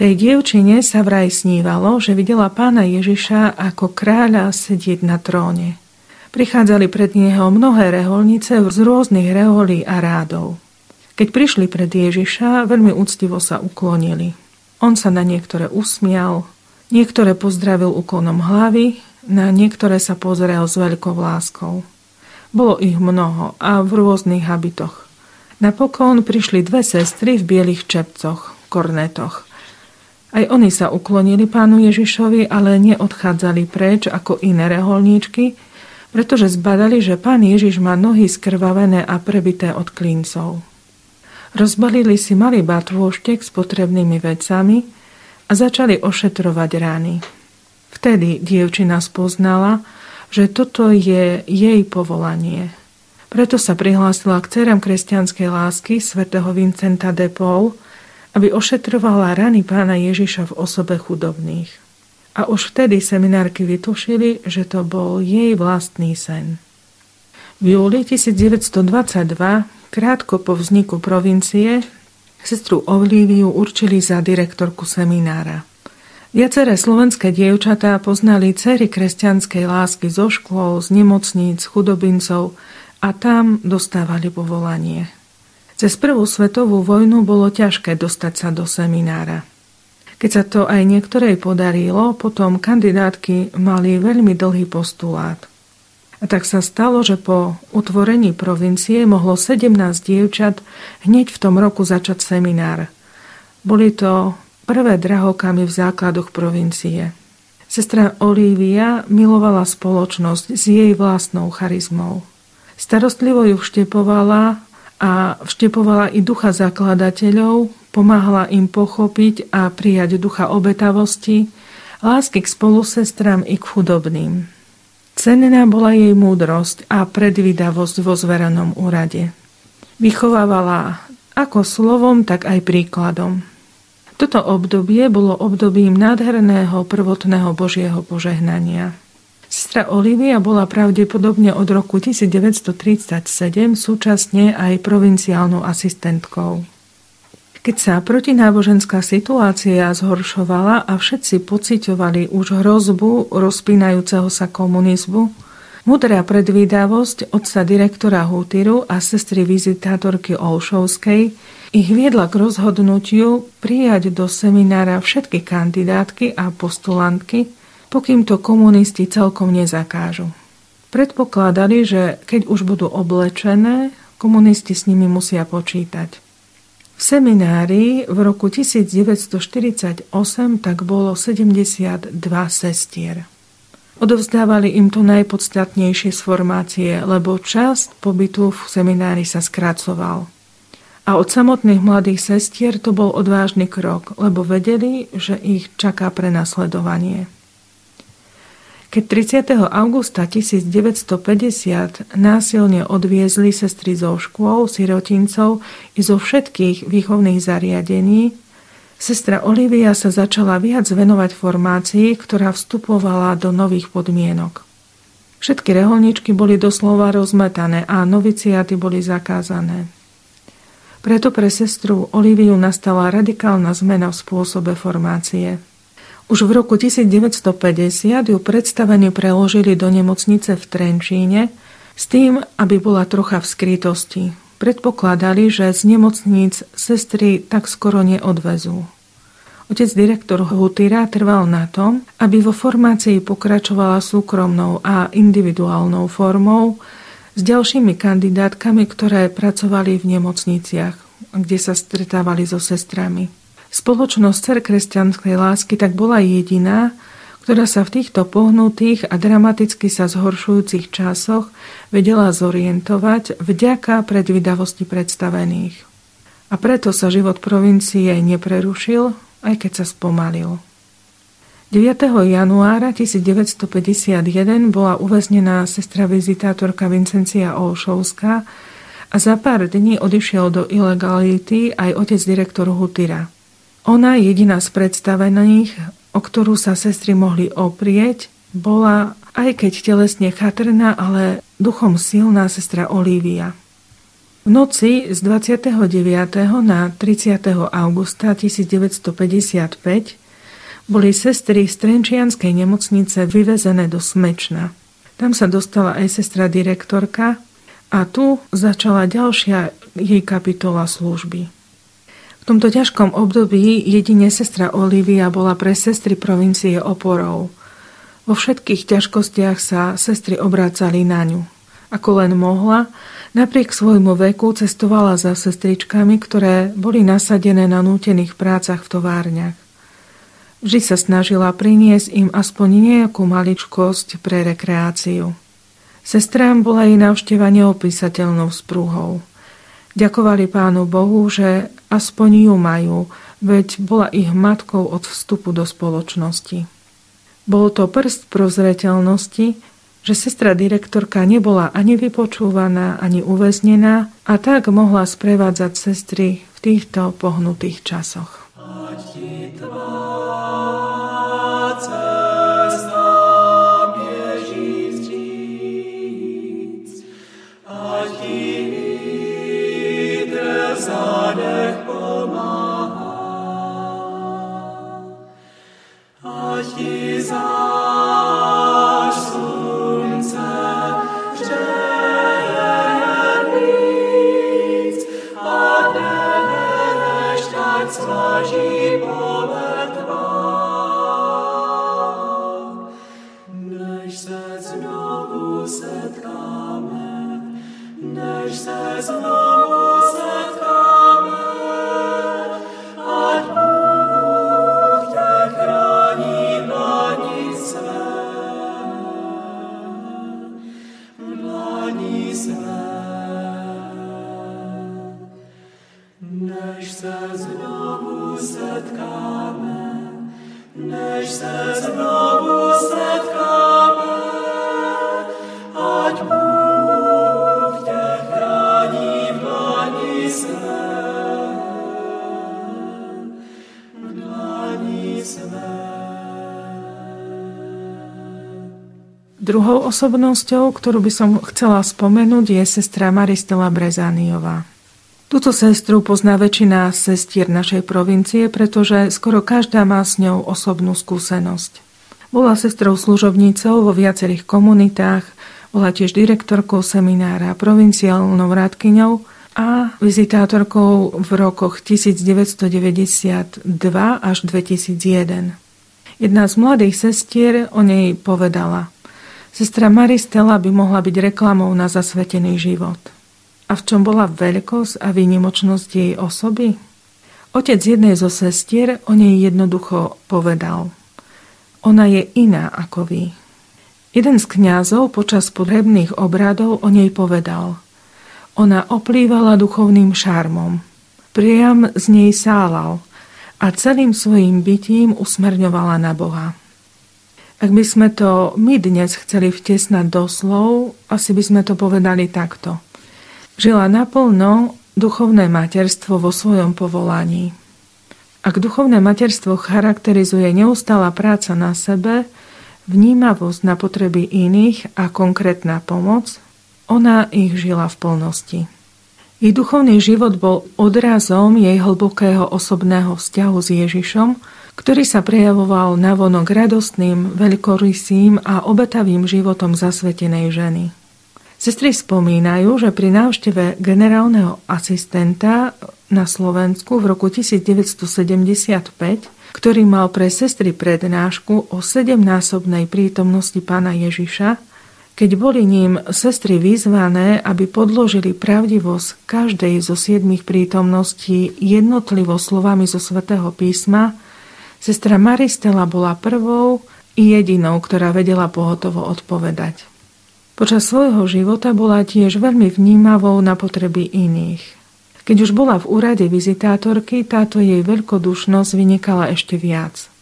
Tej dievčine sa vraj snívalo, že videla pána Ježiša ako kráľa sedieť na tróne. Prichádzali pred neho mnohé reholnice z rôznych reholí a rádov. Keď prišli pred Ježiša, veľmi úctivo sa uklonili. On sa na niektoré usmial, niektoré pozdravil úklonom hlavy, na niektoré sa pozrel s veľkou láskou. Bolo ich mnoho a v rôznych habitoch. Napokon prišli dve sestry v bielých čepcoch, kornetoch. Aj oni sa uklonili pánu Ježišovi, ale neodchádzali preč ako iné reholníčky, pretože zbadali, že pán Ježiš má nohy skrvavené a prebité od klincov. Rozbalili si malý batôštek s potrebnými vecami a začali ošetrovať rány. Vtedy dievčina spoznala, že toto je jej povolanie. Preto sa prihlásila k cerám kresťanskej lásky svätého Vincenta de Paul, aby ošetrovala rany pána Ježiša v osobe chudobných. A už vtedy seminárky vytušili, že to bol jej vlastný sen. V júli 1922, krátko po vzniku provincie, sestru Olíviu určili za direktorku seminára. Viaceré slovenské dievčatá poznali cery kresťanskej lásky zo škôl, z nemocníc, chudobincov a tam dostávali povolanie. Cez prvú svetovú vojnu bolo ťažké dostať sa do seminára. Keď sa to aj niektorej podarilo, potom kandidátky mali veľmi dlhý postulát. A tak sa stalo, že po utvorení provincie mohlo 17 dievčat hneď v tom roku začať seminár. Boli to prvé drahokamy v základoch provincie. Sestra Olívia milovala spoločnosť s jej vlastnou charizmou. Starostlivo ju vštepovala a vštepovala i ducha zakladateľov, pomáhala im pochopiť a prijať ducha obetavosti, lásky k spolusestram i k chudobným. Cenná bola jej múdrosť a predvídavosť vo zverenom úrade. Vychovávala ako slovom, tak aj príkladom. Toto obdobie bolo obdobím nádherného prvotného Božieho požehnania. Sestra Olivia bola pravdepodobne od roku 1937 súčasne aj provinciálnou asistentkou. Keď sa protináboženská situácia zhoršovala a všetci pociťovali už hrozbu rozpínajúceho sa komunizmu, mudrá predvídavosť otca direktora Hútyru a sestry vizitátorky Olšovskej ich viedla k rozhodnutiu prijať do seminára všetky kandidátky a postulantky, pokým to komunisti celkom nezakážu. Predpokladali, že keď už budú oblečené, komunisti s nimi musia počítať. V seminári v roku 1948 tak bolo 72 sestier. Odovzdávali im to najpodstatnejšie z formácie, lebo časť pobytu v seminári sa skracoval. A od samotných mladých sestier to bol odvážny krok, lebo vedeli, že ich čaká prenasledovanie. Keď 30. augusta 1950 násilne odviezli sestry zo škôl, sirotincov i zo všetkých výchovných zariadení, sestra Olivia sa začala viac venovať formácii, ktorá vstupovala do nových podmienok. Všetky reholničky boli doslova rozmetané a noviciáty boli zakázané. Preto pre sestru Oliviu nastala radikálna zmena v spôsobe formácie. Už v roku 1950 ju predstavení preložili do nemocnice v Trenčíne s tým, aby bola trocha v skrytosti. Predpokladali, že z nemocníc sestry tak skoro neodvezú. Otec direktor Hutira trval na tom, aby vo formácii pokračovala súkromnou a individuálnou formou s ďalšími kandidátkami, ktoré pracovali v nemocniciach, kde sa stretávali so sestrami. Spoločnosť Cer kresťanskej lásky tak bola jediná, ktorá sa v týchto pohnutých a dramaticky sa zhoršujúcich časoch vedela zorientovať vďaka predvydavosti predstavených. A preto sa život provincie neprerušil, aj keď sa spomalil. 9. januára 1951 bola uväznená sestra vizitátorka Vincencia Olšovská a za pár dní odišiel do ilegality aj otec direktor Hutira. Ona, jediná z predstavených, o ktorú sa sestry mohli oprieť, bola, aj keď telesne chatrná, ale duchom silná sestra Olívia. V noci z 29. na 30. augusta 1955 boli sestry z Trenčianskej nemocnice vyvezené do Smečna. Tam sa dostala aj sestra direktorka a tu začala ďalšia jej kapitola služby. V tomto ťažkom období jedine sestra Olivia bola pre sestry provincie oporou. Vo všetkých ťažkostiach sa sestry obrácali na ňu. Ako len mohla, napriek svojmu veku cestovala za sestričkami, ktoré boli nasadené na nútených prácach v továrniach. Vždy sa snažila priniesť im aspoň nejakú maličkosť pre rekreáciu. Sestrám bola jej návšteva neopísateľnou sprúhou. Ďakovali pánu Bohu, že aspoň ju majú, veď bola ich matkou od vstupu do spoločnosti. Bol to prst prozreteľnosti, že sestra direktorka nebola ani vypočúvaná, ani uväznená a tak mohla sprevádzať sestry v týchto pohnutých časoch. Jesus. Druhou osobnosťou, ktorú by som chcela spomenúť, je sestra Maristela Brezániová. Tuto sestru pozná väčšina sestier našej provincie, pretože skoro každá má s ňou osobnú skúsenosť. Bola sestrou služobnícou vo viacerých komunitách, bola tiež direktorkou seminára, provinciálnou rádkyňou a vizitátorkou v rokoch 1992 až 2001. Jedna z mladých sestier o nej povedala – Sestra Maristela by mohla byť reklamou na zasvetený život. A v čom bola veľkosť a výnimočnosť jej osoby? Otec jednej zo sestier o nej jednoducho povedal. Ona je iná ako vy. Jeden z kňazov počas potrebných obradov o nej povedal. Ona oplývala duchovným šarmom. Priam z nej sálal a celým svojim bytím usmerňovala na Boha. Ak by sme to my dnes chceli vtesnať do slov, asi by sme to povedali takto. Žila naplno duchovné materstvo vo svojom povolaní. Ak duchovné materstvo charakterizuje neustála práca na sebe, vnímavosť na potreby iných a konkrétna pomoc, ona ich žila v plnosti. Jej duchovný život bol odrazom jej hlbokého osobného vzťahu s Ježišom, ktorý sa prejavoval navonok radostným, veľkorysým a obetavým životom zasvetenej ženy. Sestry spomínajú, že pri návšteve generálneho asistenta na Slovensku v roku 1975, ktorý mal pre sestry prednášku o sedemnásobnej prítomnosti pána Ježiša, keď boli ním sestry vyzvané, aby podložili pravdivosť každej zo siedmých prítomností jednotlivo slovami zo svätého písma, sestra Maristela bola prvou i jedinou, ktorá vedela pohotovo odpovedať. Počas svojho života bola tiež veľmi vnímavou na potreby iných. Keď už bola v úrade vizitátorky, táto jej veľkodušnosť vynikala ešte viac –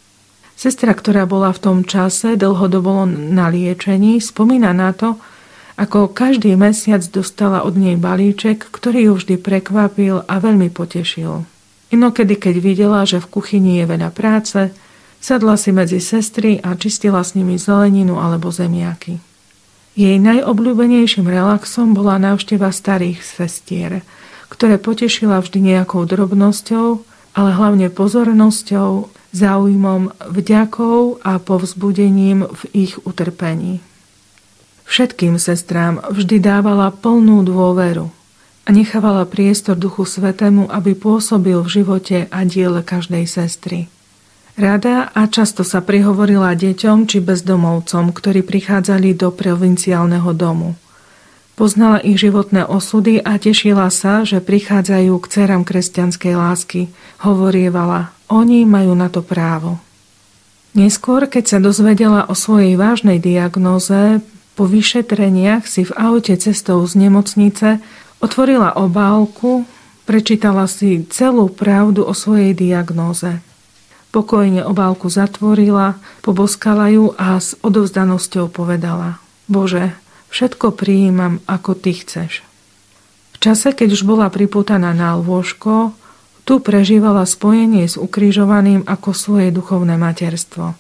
Sestra, ktorá bola v tom čase dlhodobo na liečení, spomína na to, ako každý mesiac dostala od nej balíček, ktorý ju vždy prekvapil a veľmi potešil. Inokedy, keď videla, že v kuchyni je veľa práce, sadla si medzi sestry a čistila s nimi zeleninu alebo zemiaky. Jej najobľúbenejším relaxom bola návšteva starých sestier, ktoré potešila vždy nejakou drobnosťou, ale hlavne pozornosťou, záujmom, vďakou a povzbudením v ich utrpení. Všetkým sestrám vždy dávala plnú dôveru a nechávala priestor Duchu Svetému, aby pôsobil v živote a diele každej sestry. Rada a často sa prihovorila deťom či bezdomovcom, ktorí prichádzali do provinciálneho domu. Poznala ich životné osudy a tešila sa, že prichádzajú k cerám kresťanskej lásky. Hovorievala, oni majú na to právo. Neskôr, keď sa dozvedela o svojej vážnej diagnóze, po vyšetreniach si v aute cestou z nemocnice otvorila obálku, prečítala si celú pravdu o svojej diagnóze. Pokojne obálku zatvorila, poboskala ju a s odovzdanosťou povedala Bože, všetko prijímam, ako Ty chceš. V čase, keď už bola priputaná na lôžko, tu prežívala spojenie s ukrižovaným ako svoje duchovné materstvo.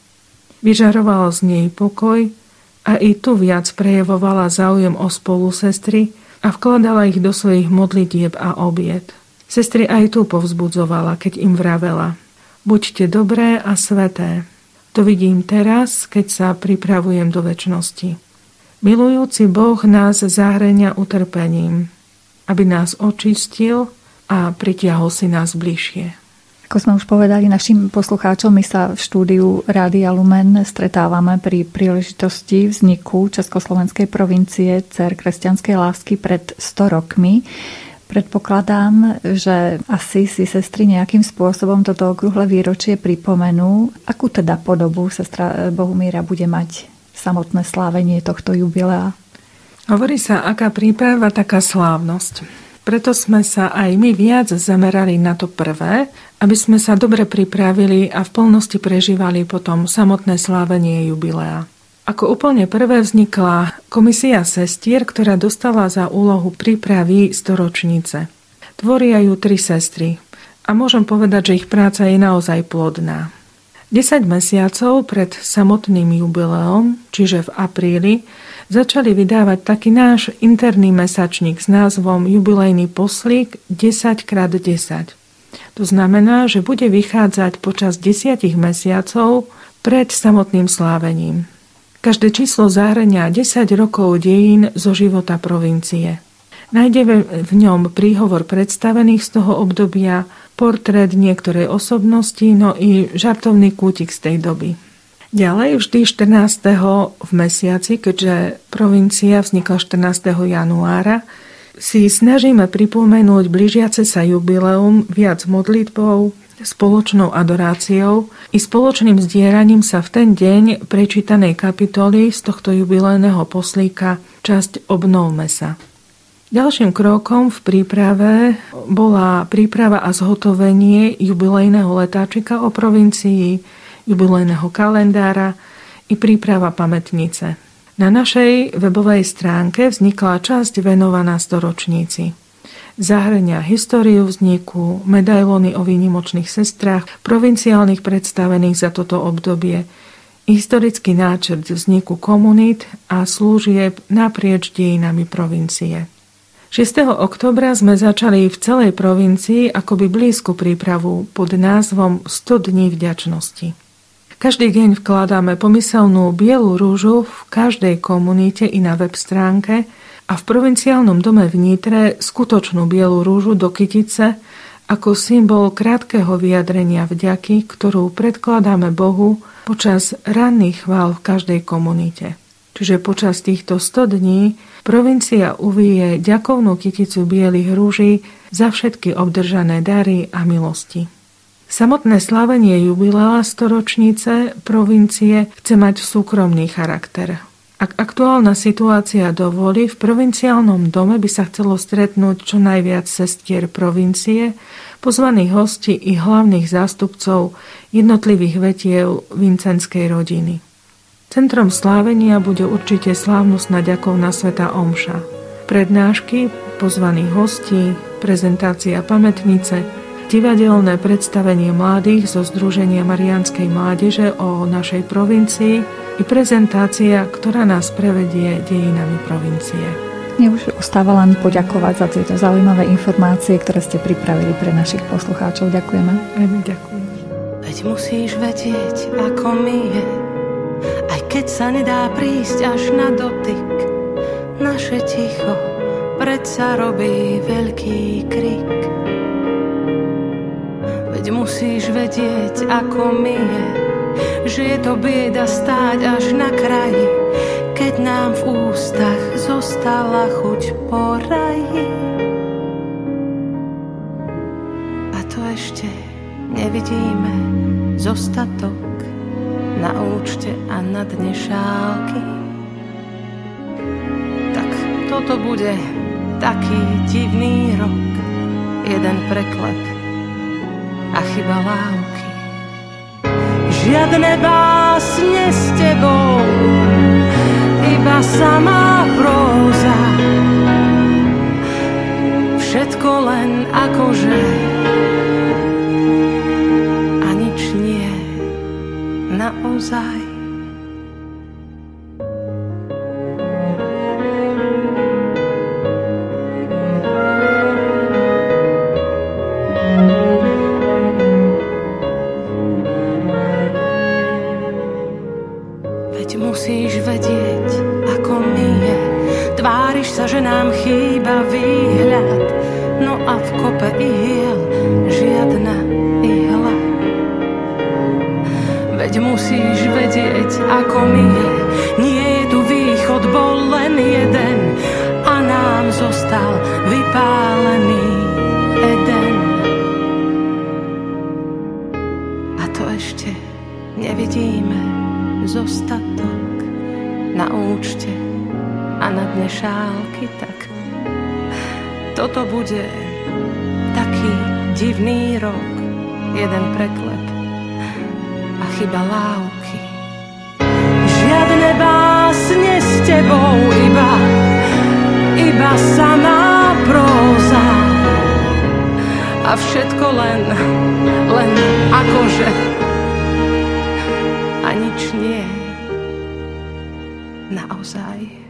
Vyžaroval z nej pokoj a i tu viac prejavovala záujem o spolu sestry a vkladala ich do svojich modlitieb a obiet. Sestry aj tu povzbudzovala, keď im vravela Buďte dobré a sveté. To vidím teraz, keď sa pripravujem do väčšnosti. Milujúci Boh nás zahrania utrpením, aby nás očistil a pritiahol si nás bližšie. Ako sme už povedali našim poslucháčom, my sa v štúdiu Rádia Lumen stretávame pri príležitosti vzniku Československej provincie Cer kresťanskej lásky pred 100 rokmi. Predpokladám, že asi si sestry nejakým spôsobom toto okrúhle výročie pripomenú. Akú teda podobu sestra Bohumíra bude mať samotné slávenie tohto jubilea? Hovorí sa, aká príprava, taká slávnosť. Preto sme sa aj my viac zamerali na to prvé, aby sme sa dobre pripravili a v plnosti prežívali potom samotné slávenie jubilea. Ako úplne prvé vznikla komisia sestier, ktorá dostala za úlohu prípravy storočnice. Tvoria ju tri sestry a môžem povedať, že ich práca je naozaj plodná. 10 mesiacov pred samotným jubileom, čiže v apríli, začali vydávať taký náš interný mesačník s názvom Jubilejný poslík 10x10. To znamená, že bude vychádzať počas 10 mesiacov pred samotným slávením. Každé číslo zahrania 10 rokov dejín zo života provincie. Nájdeme v ňom príhovor predstavených z toho obdobia, portrét niektorej osobnosti, no i žartovný kútik z tej doby. Ďalej vždy 14. v mesiaci, keďže provincia vznikla 14. januára, si snažíme pripomenúť blížiace sa jubileum viac modlitbou, spoločnou adoráciou i spoločným zdieraním sa v ten deň prečítanej kapitoly z tohto jubilejného poslíka časť Obnovme sa. Ďalším krokom v príprave bola príprava a zhotovenie jubilejného letáčika o provincii, jubilejného kalendára i príprava pamätnice. Na našej webovej stránke vznikla časť venovaná storočníci. Zahrania históriu vzniku, medailóny o výnimočných sestrách, provinciálnych predstavených za toto obdobie, historický náčrt vzniku komunít a služieb naprieč dejinami provincie. 6. oktobra sme začali v celej provincii akoby blízku prípravu pod názvom 100 dní vďačnosti. Každý deň vkladáme pomyselnú bielu rúžu v každej komunite i na web stránke a v provinciálnom dome v Nitre skutočnú bielu rúžu do kytice ako symbol krátkeho vyjadrenia vďaky, ktorú predkladáme Bohu počas ranných chvál v každej komunite. Čiže počas týchto 100 dní provincia uvie ďakovnú kyticu bielých rúží za všetky obdržané dary a milosti. Samotné slavenie jubilea storočnice provincie chce mať súkromný charakter. Ak aktuálna situácia dovolí, v provinciálnom dome by sa chcelo stretnúť čo najviac sestier provincie, pozvaných hostí i hlavných zástupcov jednotlivých vetiev vincenskej rodiny. Centrom slávenia bude určite slávnostná ďakovná sveta Omša. Prednášky, pozvaných hostí, prezentácia pamätnice, divadelné predstavenie mladých zo Združenia Marianskej mládeže o našej provincii i prezentácia, ktorá nás prevedie dejinami provincie. Mne už ostáva len poďakovať za tieto zaujímavé informácie, ktoré ste pripravili pre našich poslucháčov. Ďakujeme. Aj my ďakujem. Veď musíš vedieť, ako mi je, aj keď sa nedá prísť až na dotyk, naše ticho predsa robí veľký krik. Veď musíš vedieť, ako mi je, že je to bieda stáť až na kraji, keď nám v ústach zostala chuť po raji. A to ešte nevidíme zostatok na účte a na dne šálky. Tak toto bude taký divný rok, jeden preklep a chyba lávky. Žiadne básne s tebou, iba samá próza. Všetko len akože naozaj. Na účte a na dne šálky, tak toto bude taký divný rok, jeden preklep chyba lávky. Žiadne básne s tebou, iba, iba samá próza. A všetko len, len akože a nič nie naozaj. Žiadna